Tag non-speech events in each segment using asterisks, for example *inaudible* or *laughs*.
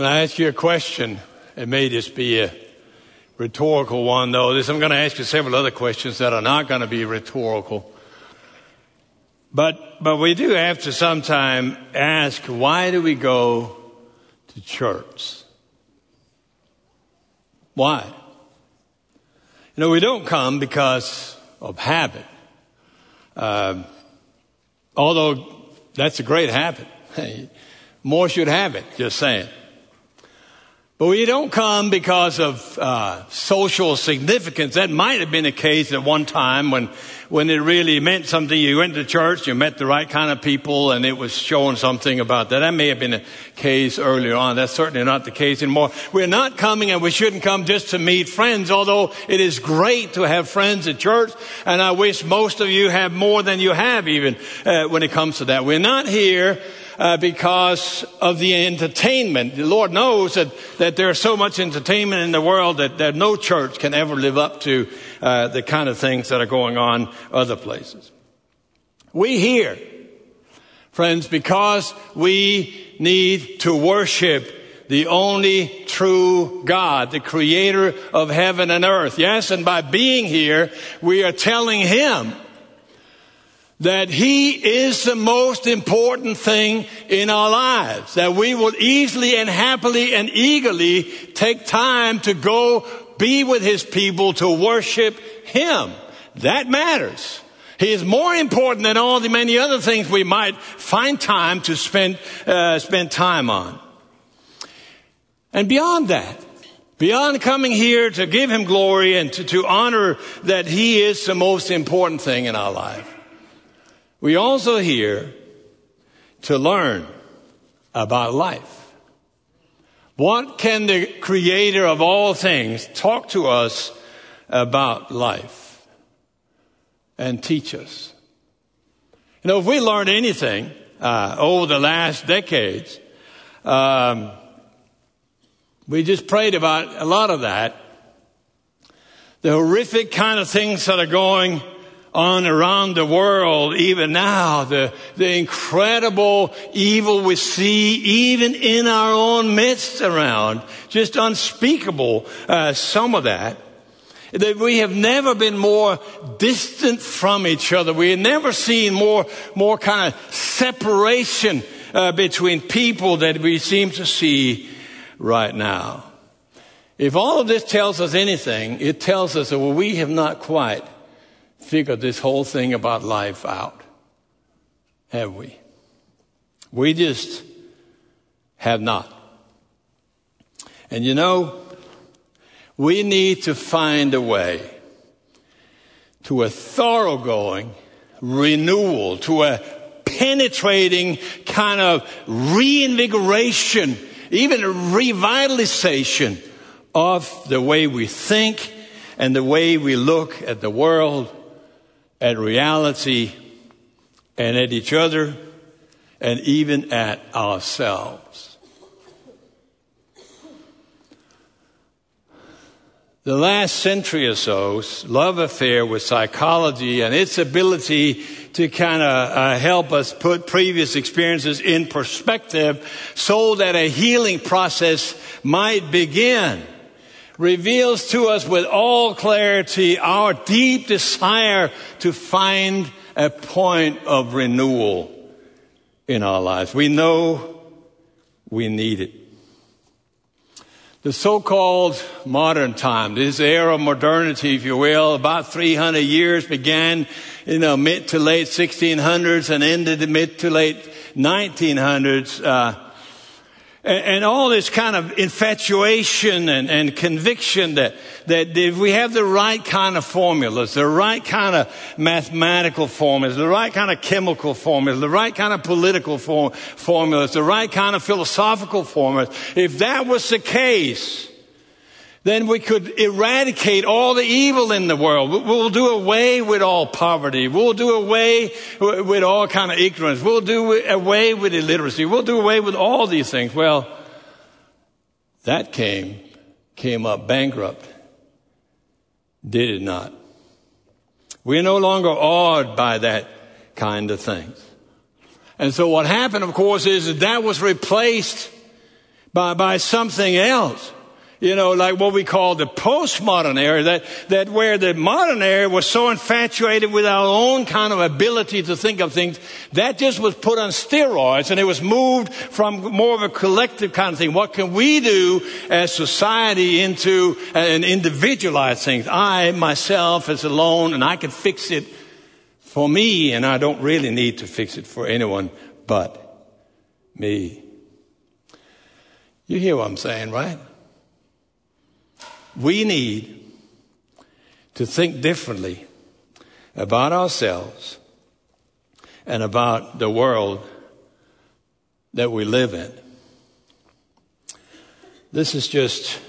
Can I ask you a question? It may just be a rhetorical one, though. I'm going to ask you several other questions that are not going to be rhetorical. But, but we do have to sometime ask, why do we go to church? Why? You know, we don't come because of habit. Um, although that's a great habit. *laughs* More should have it, just saying. But we don't come because of uh, social significance. That might have been the case at one time when, when it really meant something. You went to church, you met the right kind of people, and it was showing something about that. That may have been the case earlier on. That's certainly not the case anymore. We're not coming, and we shouldn't come just to meet friends, although it is great to have friends at church, and I wish most of you have more than you have even uh, when it comes to that. We're not here uh, because of the entertainment. The Lord knows that, that there's so much entertainment in the world that, that no church can ever live up to uh, the kind of things that are going on other places. We here, friends, because we need to worship the only true God, the creator of heaven and earth. Yes, and by being here, we are telling Him that He is the most important thing in our lives, that we will easily and happily and eagerly take time to go be with His people to worship Him. That matters. He is more important than all the many other things we might find time to spend, uh, spend time on. And beyond that, beyond coming here to give Him glory and to, to honor that He is the most important thing in our life, we also here to learn about life. What can the creator of all things talk to us about life and teach us? You know, if we learned anything uh, over the last decades, um, we just prayed about a lot of that. The horrific kind of things that are going on around the world even now, the, the incredible evil we see even in our own midst around, just unspeakable, uh, some of that. That we have never been more distant from each other. We have never seen more, more kind of separation uh, between people that we seem to see right now. If all of this tells us anything, it tells us that we have not quite figured this whole thing about life out, have we? We just have not. And you know, we need to find a way to a thoroughgoing renewal, to a penetrating kind of reinvigoration, even revitalization of the way we think and the way we look at the world at reality and at each other and even at ourselves. The last century or so's love affair with psychology and its ability to kind of uh, help us put previous experiences in perspective so that a healing process might begin reveals to us with all clarity our deep desire to find a point of renewal in our lives. We know we need it. The so-called modern time, this era of modernity, if you will, about 300 years began in the mid to late 1600s and ended the mid to late 1900s. Uh, and, and all this kind of infatuation and, and conviction that, that if we have the right kind of formulas, the right kind of mathematical formulas, the right kind of chemical formulas, the right kind of political form, formulas, the right kind of philosophical formulas, if that was the case, then we could eradicate all the evil in the world. We'll do away with all poverty. We'll do away with all kind of ignorance. We'll do away with illiteracy. We'll do away with all these things. Well, that came, came up bankrupt. Did it not? We're no longer awed by that kind of things. And so what happened, of course, is that that was replaced by, by something else you know, like what we call the postmodern era, that, that where the modern era was so infatuated with our own kind of ability to think of things, that just was put on steroids and it was moved from more of a collective kind of thing. What can we do as society into an individualized thing? I, myself, as alone, and I can fix it for me, and I don't really need to fix it for anyone but me. You hear what I'm saying, right? We need to think differently about ourselves and about the world that we live in. This is just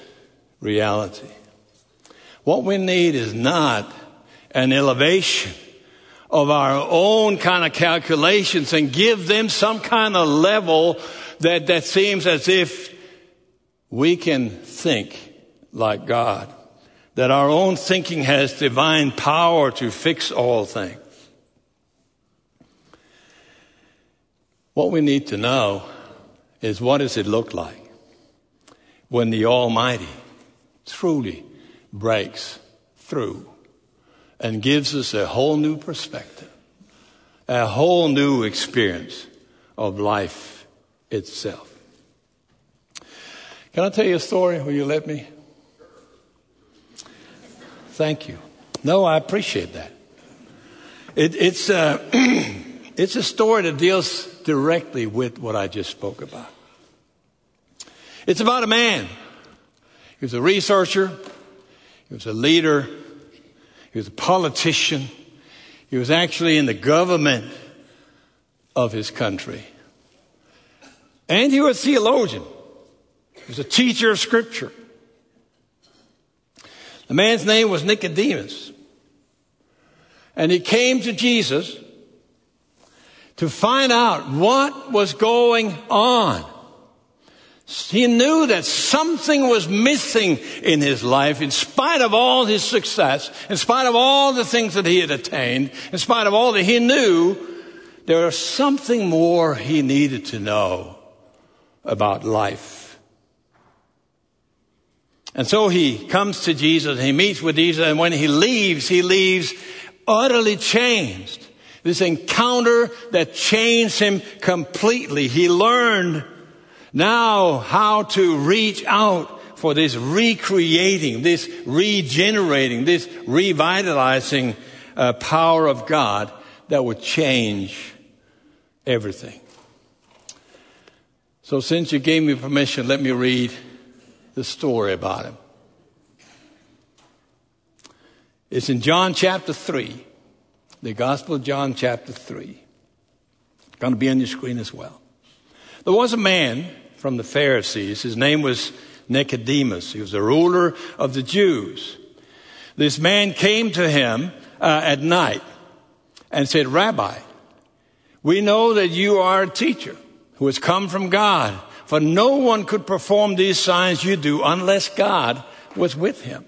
reality. What we need is not an elevation of our own kind of calculations and give them some kind of level that, that seems as if we can think like God, that our own thinking has divine power to fix all things. What we need to know is what does it look like when the Almighty truly breaks through and gives us a whole new perspective, a whole new experience of life itself. Can I tell you a story? Will you let me? Thank you. No, I appreciate that. It, it's, uh, *clears throat* it's a story that deals directly with what I just spoke about. It's about a man. He was a researcher. He was a leader. He was a politician. He was actually in the government of his country. And he was a theologian. He was a teacher of scripture. The man's name was Nicodemus. And he came to Jesus to find out what was going on. He knew that something was missing in his life in spite of all his success, in spite of all the things that he had attained, in spite of all that he knew, there was something more he needed to know about life. And so he comes to Jesus, he meets with Jesus, and when he leaves, he leaves utterly changed. This encounter that changed him completely. He learned now how to reach out for this recreating, this regenerating, this revitalizing uh, power of God that would change everything. So, since you gave me permission, let me read the story about him. It's in John chapter 3, the Gospel of John chapter 3. It's going to be on your screen as well. There was a man from the Pharisees. His name was Nicodemus. He was a ruler of the Jews. This man came to him uh, at night and said, Rabbi, we know that you are a teacher who has come from God. For no one could perform these signs you do unless God was with him.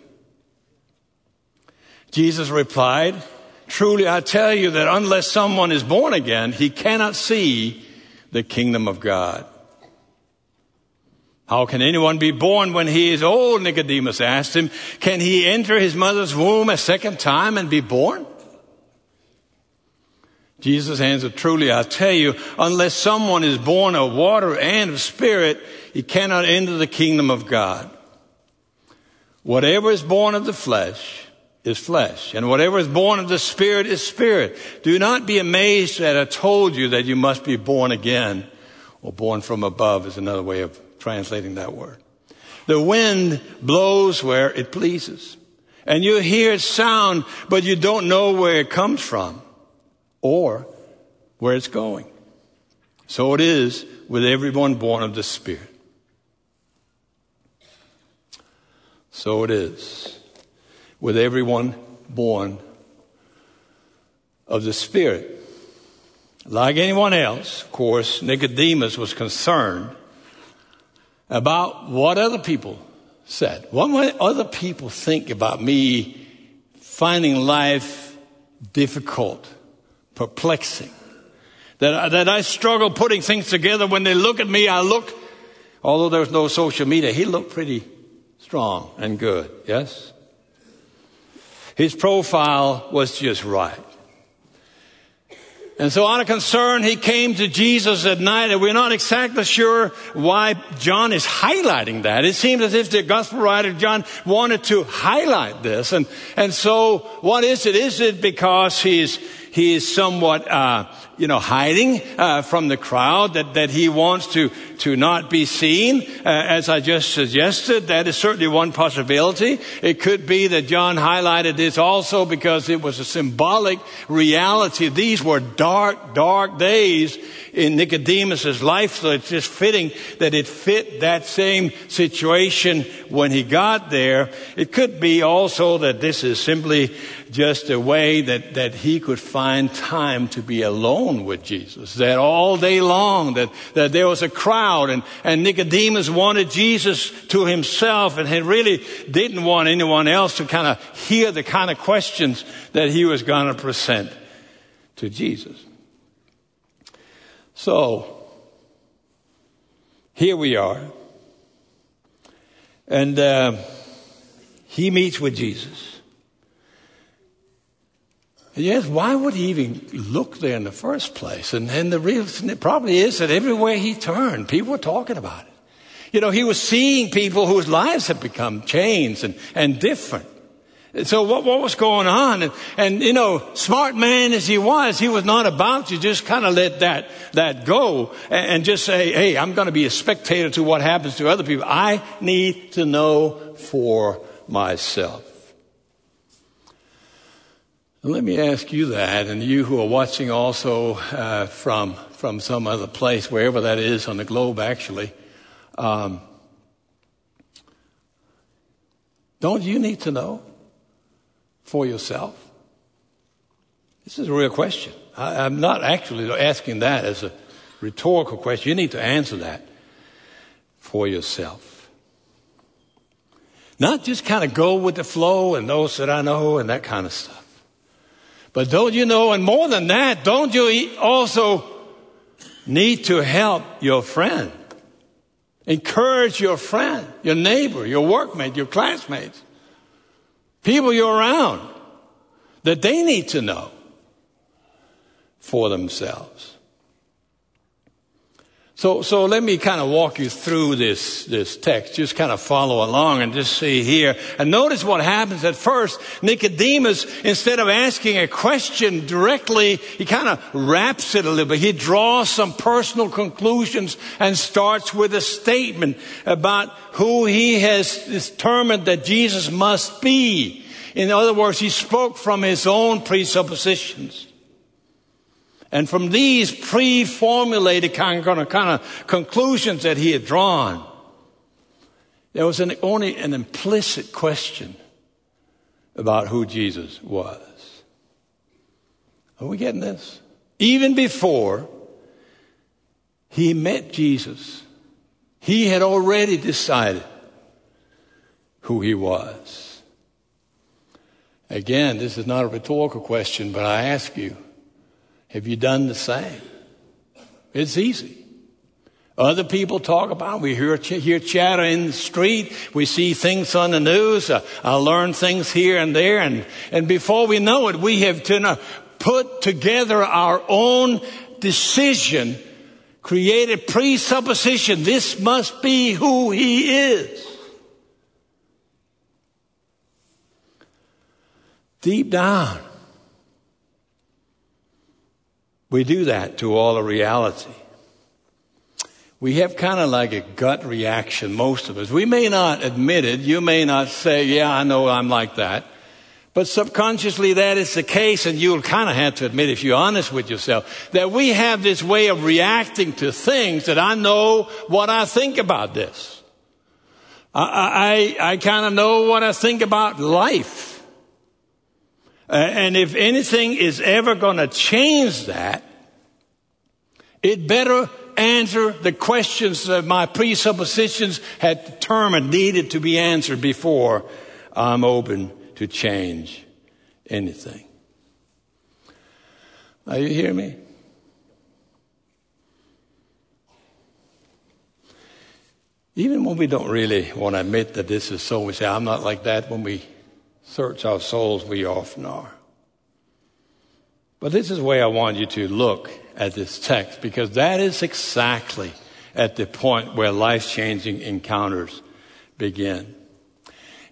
Jesus replied, Truly I tell you that unless someone is born again, he cannot see the kingdom of God. How can anyone be born when he is old? Nicodemus asked him. Can he enter his mother's womb a second time and be born? Jesus answered, Truly I tell you, unless someone is born of water and of spirit, he cannot enter the kingdom of God. Whatever is born of the flesh is flesh, and whatever is born of the spirit is spirit. Do not be amazed that I told you that you must be born again, or born from above is another way of translating that word. The wind blows where it pleases, and you hear its sound, but you don't know where it comes from or where it's going. So it is with everyone born of the Spirit. So it is with everyone born of the Spirit. Like anyone else, of course, Nicodemus was concerned about what other people said. What might other people think about me finding life difficult? Perplexing. That, that I struggle putting things together. When they look at me, I look although there's no social media, he looked pretty strong and good, yes? His profile was just right. And so out of concern, he came to Jesus at night, and we're not exactly sure why John is highlighting that. It seems as if the gospel writer John wanted to highlight this. And, and so what is it? Is it because he's, he is somewhat, uh, you know, hiding uh, from the crowd, that, that he wants to, to not be seen, uh, as I just suggested. That is certainly one possibility. It could be that John highlighted this also because it was a symbolic reality. These were dark, dark days in Nicodemus's life, so it's just fitting that it fit that same situation when he got there. It could be also that this is simply just a way that, that he could find time to be alone with Jesus. That all day long, that, that there was a crowd and, and Nicodemus wanted Jesus to himself and he really didn't want anyone else to kind of hear the kind of questions that he was going to present to Jesus. So, here we are. And uh, he meets with Jesus. Yes, why would he even look there in the first place? And, and the reason probably is that everywhere he turned, people were talking about it. You know, he was seeing people whose lives had become changed and, and different. So what, what was going on? And, and, you know, smart man as he was, he was not about to just kind of let that, that go and, and just say, hey, I'm going to be a spectator to what happens to other people. I need to know for myself. Let me ask you that, and you who are watching also uh, from from some other place, wherever that is on the globe, actually. Um, don't you need to know for yourself? This is a real question. I, I'm not actually asking that as a rhetorical question. You need to answer that for yourself. Not just kind of go with the flow and those that I know and that kind of stuff. But don't you know, and more than that, don't you also need to help your friend? Encourage your friend, your neighbor, your workmate, your classmates, people you're around that they need to know for themselves. So, so let me kind of walk you through this, this text. Just kind of follow along and just see here. And notice what happens at first. Nicodemus, instead of asking a question directly, he kind of wraps it a little bit. He draws some personal conclusions and starts with a statement about who he has determined that Jesus must be. In other words, he spoke from his own presuppositions. And from these pre-formulated kind of, kind of conclusions that he had drawn, there was an, only an implicit question about who Jesus was. Are we getting this? Even before he met Jesus, he had already decided who he was. Again, this is not a rhetorical question, but I ask you, have you done the same? It's easy. Other people talk about. It. We hear, hear chatter in the street. We see things on the news. Uh, I learn things here and there, and and before we know it, we have to put together our own decision, created presupposition. This must be who he is. Deep down, we do that to all of reality. We have kind of like a gut reaction, most of us. We may not admit it. You may not say, yeah, I know I'm like that. But subconsciously that is the case, and you'll kind of have to admit, if you're honest with yourself, that we have this way of reacting to things that I know what I think about this. I, I, I kind of know what I think about life. Uh, and if anything is ever going to change that, it better answer the questions that my presuppositions had determined needed to be answered before I'm open to change anything. Are you hear me? Even when we don't really want to admit that this is so, we say, I'm not like that. When we search our souls, we often are. But this is the way I want you to look at this text because that is exactly at the point where life changing encounters begin.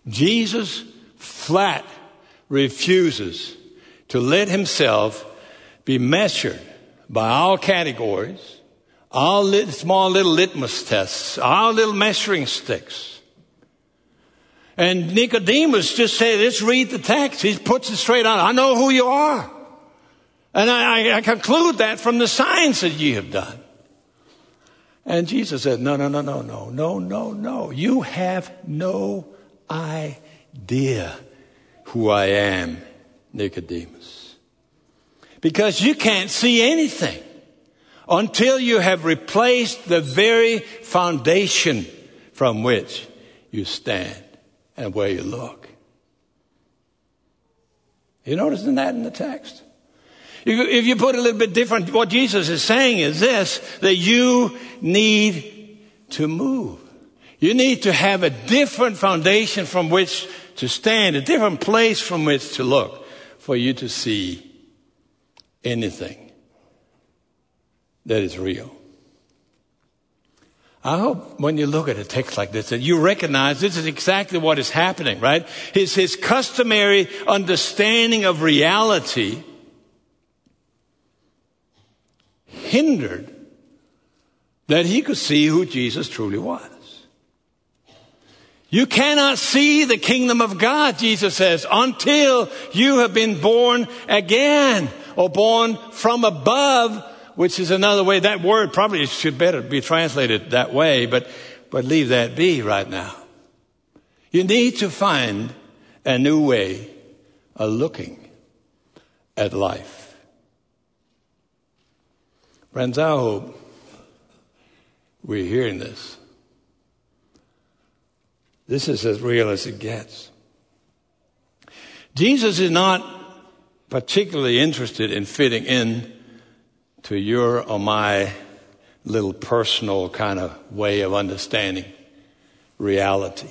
Jesus flat refuses to let himself be measured by all categories, all small little litmus tests, all little measuring sticks. And Nicodemus just said, let's read the text. He puts it straight on. I know who you are. And I, I conclude that from the signs that ye have done. And Jesus said, No, no, no, no, no, no, no, no. You have no idea who I am, Nicodemus. Because you can't see anything until you have replaced the very foundation from which you stand and where you look. You noticing that in the text? If you put a little bit different, what Jesus is saying is this, that you need to move. You need to have a different foundation from which to stand, a different place from which to look for you to see anything that is real. I hope when you look at a text like this that you recognize this is exactly what is happening, right? His, his customary understanding of reality hindered that he could see who Jesus truly was. You cannot see the kingdom of God, Jesus says, until you have been born again or born from above, which is another way. That word probably should better be translated that way, but, but leave that be right now. You need to find a new way of looking at life. Friends, I hope we're hearing this. This is as real as it gets. Jesus is not particularly interested in fitting in to your or my little personal kind of way of understanding reality.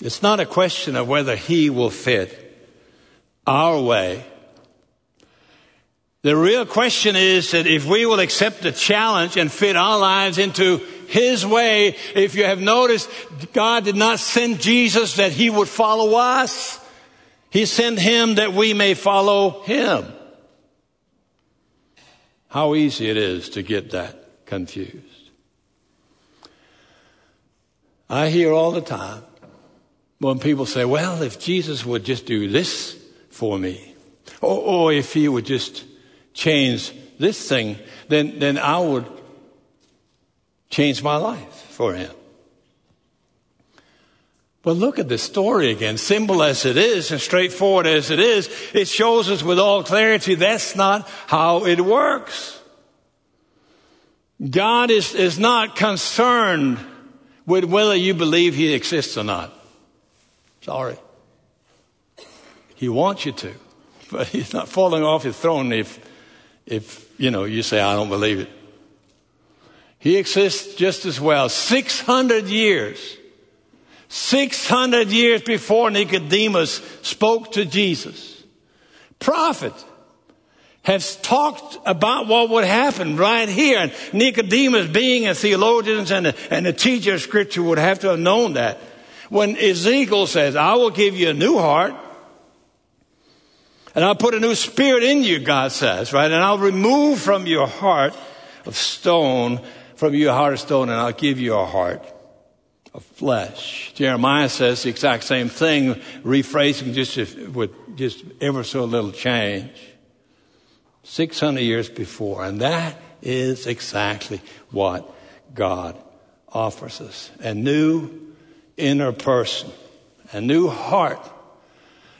It's not a question of whether he will fit our way the real question is that if we will accept the challenge and fit our lives into His way, if you have noticed, God did not send Jesus that He would follow us. He sent Him that we may follow Him. How easy it is to get that confused. I hear all the time when people say, well, if Jesus would just do this for me, or, or if He would just change this thing, then, then I would change my life for him. But look at the story again. Simple as it is and straightforward as it is, it shows us with all clarity that's not how it works. God is, is not concerned with whether you believe He exists or not. Sorry. He wants you to, but *laughs* He's not falling off His throne if if, you know, you say, I don't believe it. He exists just as well. 600 years. 600 years before Nicodemus spoke to Jesus. Prophet has talked about what would happen right here. And Nicodemus, being a theologian and a, and a teacher of scripture, would have to have known that. When Ezekiel says, I will give you a new heart and I'll put a new spirit in you, God says, right? And I'll remove from your heart of stone, from your heart of stone, and I'll give you a heart of flesh. Jeremiah says the exact same thing, rephrasing just with just ever so little change. 600 years before. And that is exactly what God offers us. A new inner person, a new heart,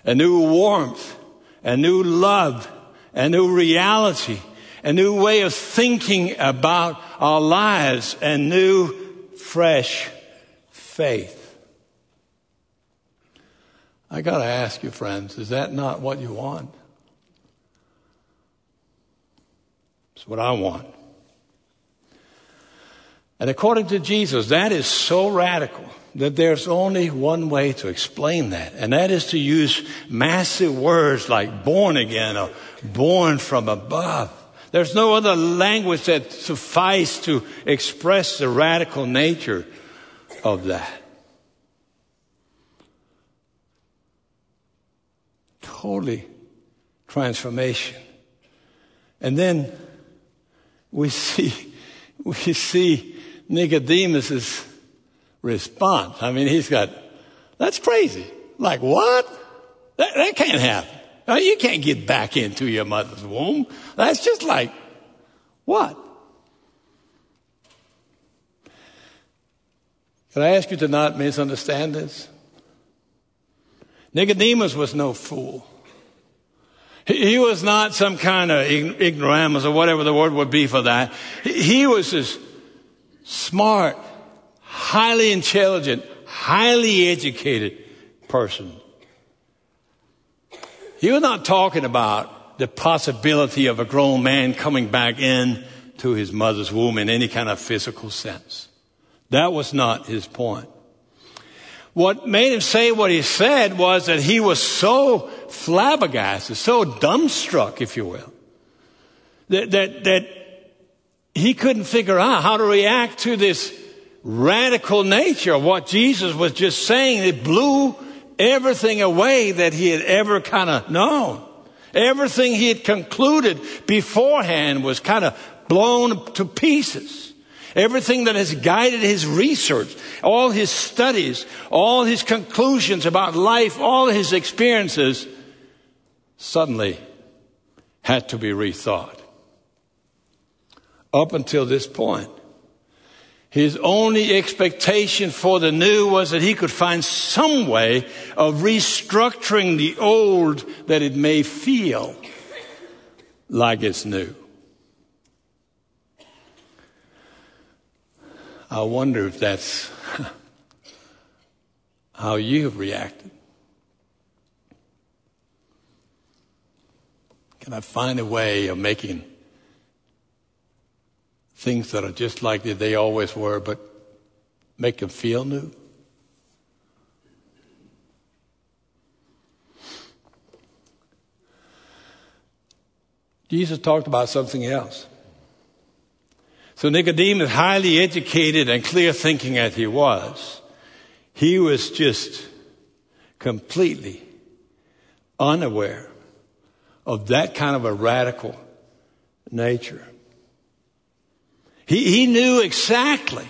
a new warmth, a new love, a new reality, a new way of thinking about our lives, a new, fresh faith. I got to ask you, friends, is that not what you want? It's what I want. And according to Jesus, that is so radical that there's only one way to explain that, and that is to use massive words like born again or born from above. There's no other language that suffice to express the radical nature of that. Totally transformation. And then we see, *laughs* we see Nicodemus's response. I mean, he's got, that's crazy. Like, what? That, that can't happen. You can't get back into your mother's womb. That's just like, what? Can I ask you to not misunderstand this? Nicodemus was no fool. He was not some kind of ignoramus or whatever the word would be for that. He was this smart, highly intelligent, highly educated person. He was not talking about the possibility of a grown man coming back in to his mother's womb in any kind of physical sense. That was not his point. What made him say what he said was that he was so flabbergasted, so dumbstruck, if you will, that, that, that he couldn't figure out how to react to this radical nature of what Jesus was just saying. It blew everything away that he had ever kind of known. Everything he had concluded beforehand was kind of blown to pieces. Everything that has guided his research, all his studies, all his conclusions about life, all his experiences, suddenly had to be rethought. Up until this point, his only expectation for the new was that he could find some way of restructuring the old that it may feel like it's new. I wonder if that's *laughs* how you have reacted. Can I find a way of making things that are just like they always were, but make them feel new? Jesus talked about something else. So Nicodemus, highly educated and clear thinking as he was, he was just completely unaware of that kind of a radical nature. He, he knew exactly,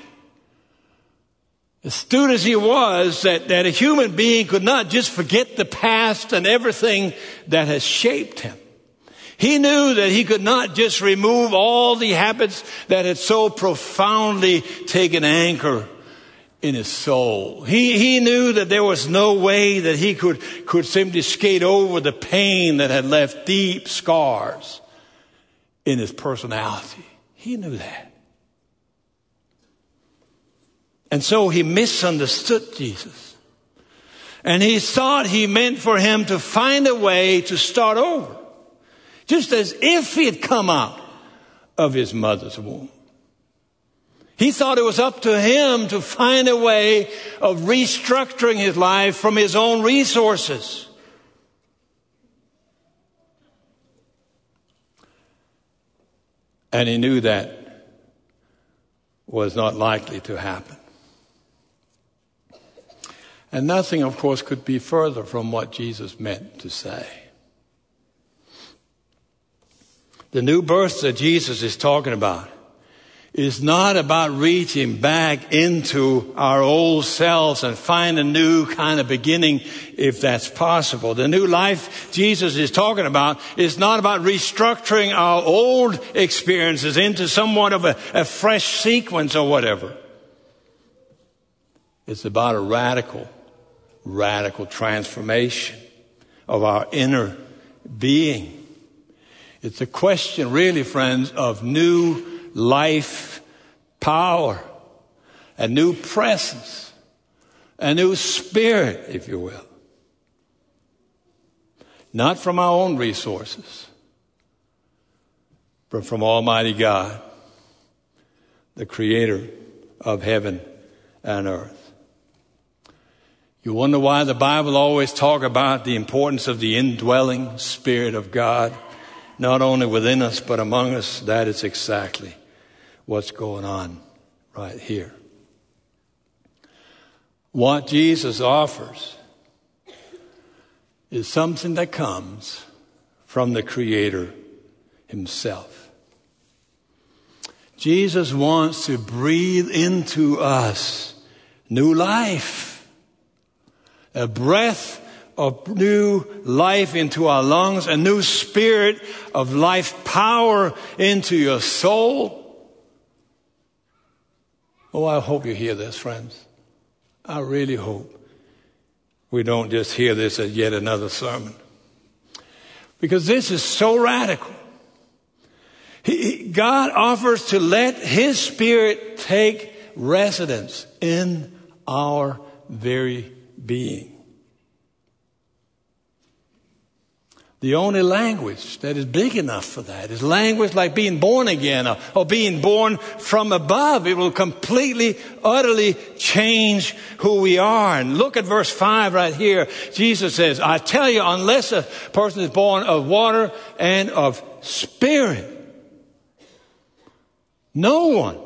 astute as he was, that, that a human being could not just forget the past and everything that has shaped him. He knew that he could not just remove all the habits that had so profoundly taken anchor in his soul. He, he knew that there was no way that he could, could simply skate over the pain that had left deep scars in his personality. He knew that. And so he misunderstood Jesus. And he thought he meant for him to find a way to start over just as if he had come out of his mother's womb. He thought it was up to him to find a way of restructuring his life from his own resources. And he knew that was not likely to happen. And nothing, of course, could be further from what Jesus meant to say. The new birth that Jesus is talking about is not about reaching back into our old selves and find a new kind of beginning if that's possible. The new life Jesus is talking about is not about restructuring our old experiences into somewhat of a, a fresh sequence or whatever. It's about a radical, radical transformation of our inner being. It's a question, really, friends, of new life power, a new presence, a new spirit, if you will. Not from our own resources, but from Almighty God, the creator of heaven and earth. You wonder why the Bible always talk about the importance of the indwelling Spirit of God, not only within us, but among us. That is exactly what's going on right here. What Jesus offers is something that comes from the Creator Himself. Jesus wants to breathe into us new life a breath of new life into our lungs, a new spirit of life power into your soul. Oh, I hope you hear this, friends. I really hope we don't just hear this as yet another sermon. Because this is so radical. He, God offers to let His Spirit take residence in our very being. The only language that is big enough for that is language like being born again or, or, being born from above. It will completely, utterly change who we are. And look at verse 5 right here. Jesus says, I tell you, unless a person is born of water and of spirit, no one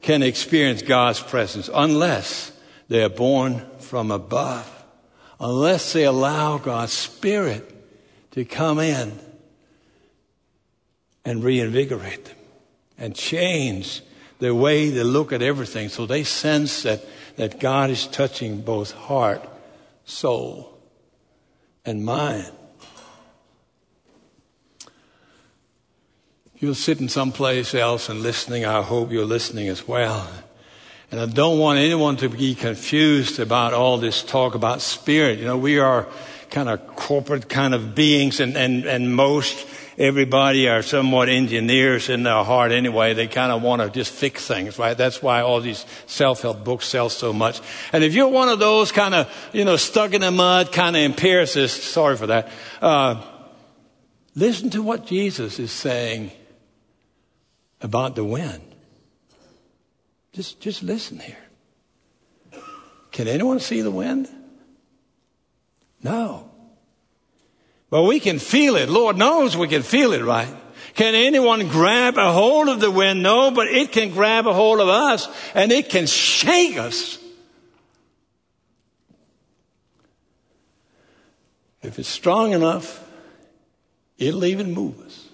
can experience God's presence unless they are born from above unless they allow God's Spirit to come in and reinvigorate them and change their way they look at everything so they sense that, that God is touching both heart, soul, and mind. You're sitting someplace else and listening, I hope you're listening as well. And I don't want anyone to be confused about all this talk about spirit. You know, we are kind of corporate kind of beings and, and, and most everybody are somewhat engineers in their heart anyway. They kind of want to just fix things, right? That's why all these self-help books sell so much. And if you're one of those kind of, you know, stuck in the mud kind of empiricists, sorry for that, uh, listen to what Jesus is saying about the wind. Just, just listen here. Can anyone see the wind? No. But we can feel it. Lord knows we can feel it, right? Can anyone grab a hold of the wind? No, but it can grab a hold of us and it can shake us. If it's strong enough, it'll even move us.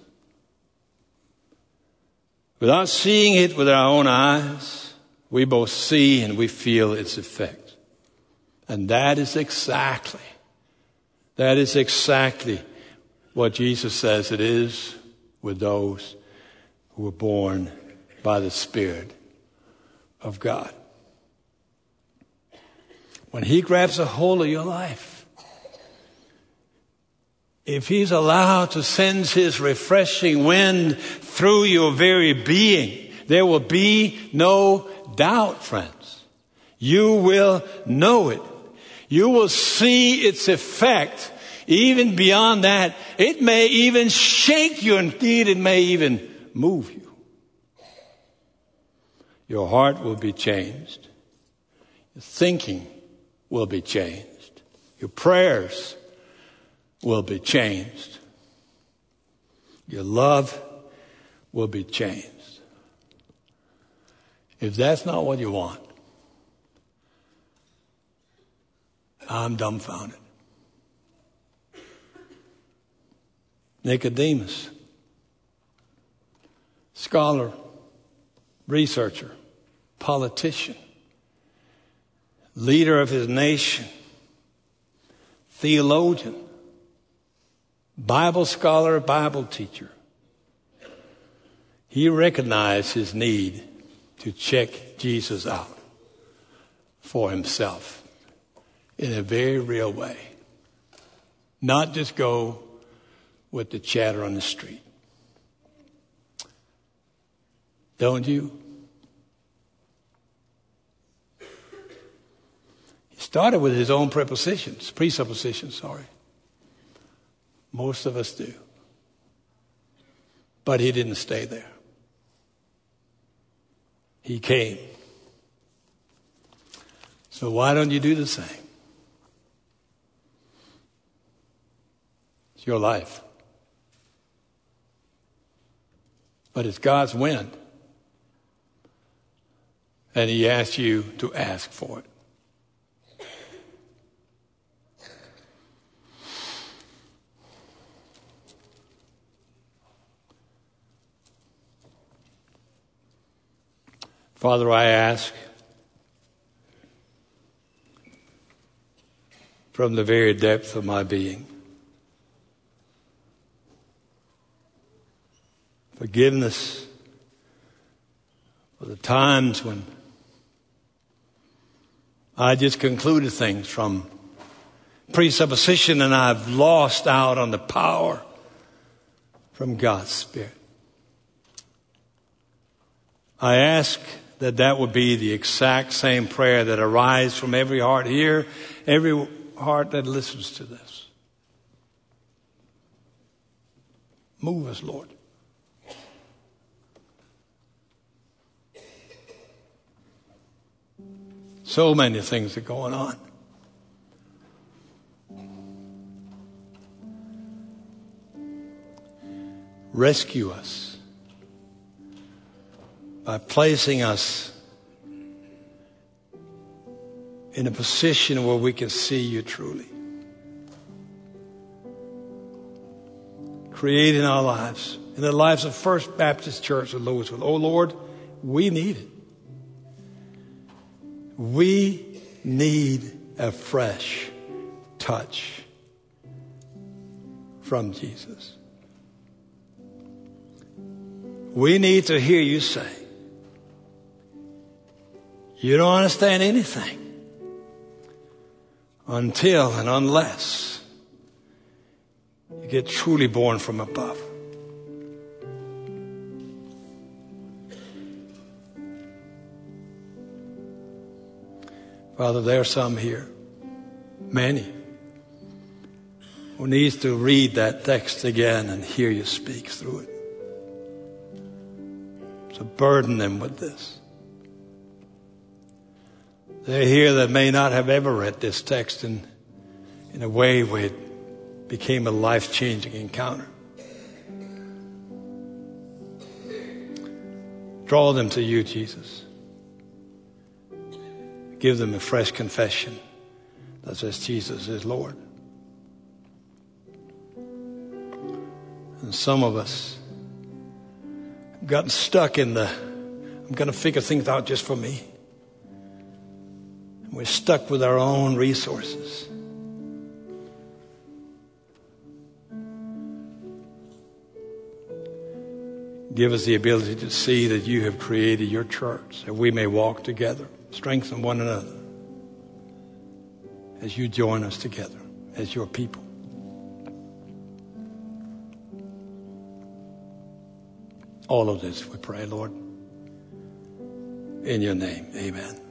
Without seeing it with our own eyes, we both see and we feel its effect. And that is exactly, that is exactly what Jesus says it is with those who are born by the Spirit of God. When He grabs a hold of your life, if He's allowed to send His refreshing wind through your very being, there will be no doubt, friends. You will know it. You will see its effect. Even beyond that, it may even shake you. Indeed, it may even move you. Your heart will be changed. Your thinking will be changed. Your prayers will be changed. Your love will be changed. If that's not what you want, I'm dumbfounded. Nicodemus, scholar, researcher, politician, leader of his nation, theologian, Bible scholar, Bible teacher. He recognized his need to check Jesus out for himself in a very real way. Not just go with the chatter on the street. Don't you? He started with his own prepositions, presuppositions, sorry. Most of us do. But he didn't stay there. He came So why don't you do the same? It's your life. But it's God's wind. And He asks you to ask for it. Father, I ask from the very depth of my being forgiveness for the times when I just concluded things from presupposition and I've lost out on the power from God's Spirit. I ask that that would be the exact same prayer that arises from every heart here, every heart that listens to this. Move us, Lord. So many things are going on. Rescue us by placing us in a position where we can see you truly. Create in our lives, in the lives of First Baptist Church of Louisville. Oh Lord, we need it. We need a fresh touch from Jesus. We need to hear you say, you don't understand anything until and unless you get truly born from above. Father, there are some here, many, who needs to read that text again and hear you speak through it. So burden them with this. They're here that may not have ever read this text in, in a way where it became a life changing encounter. Draw them to you, Jesus. Give them a fresh confession that says Jesus is Lord. And some of us have gotten stuck in the, I'm going to figure things out just for me. We're stuck with our own resources. Give us the ability to see that you have created your church, that we may walk together, strengthen one another as you join us together as your people. All of this we pray, Lord. In your name, amen.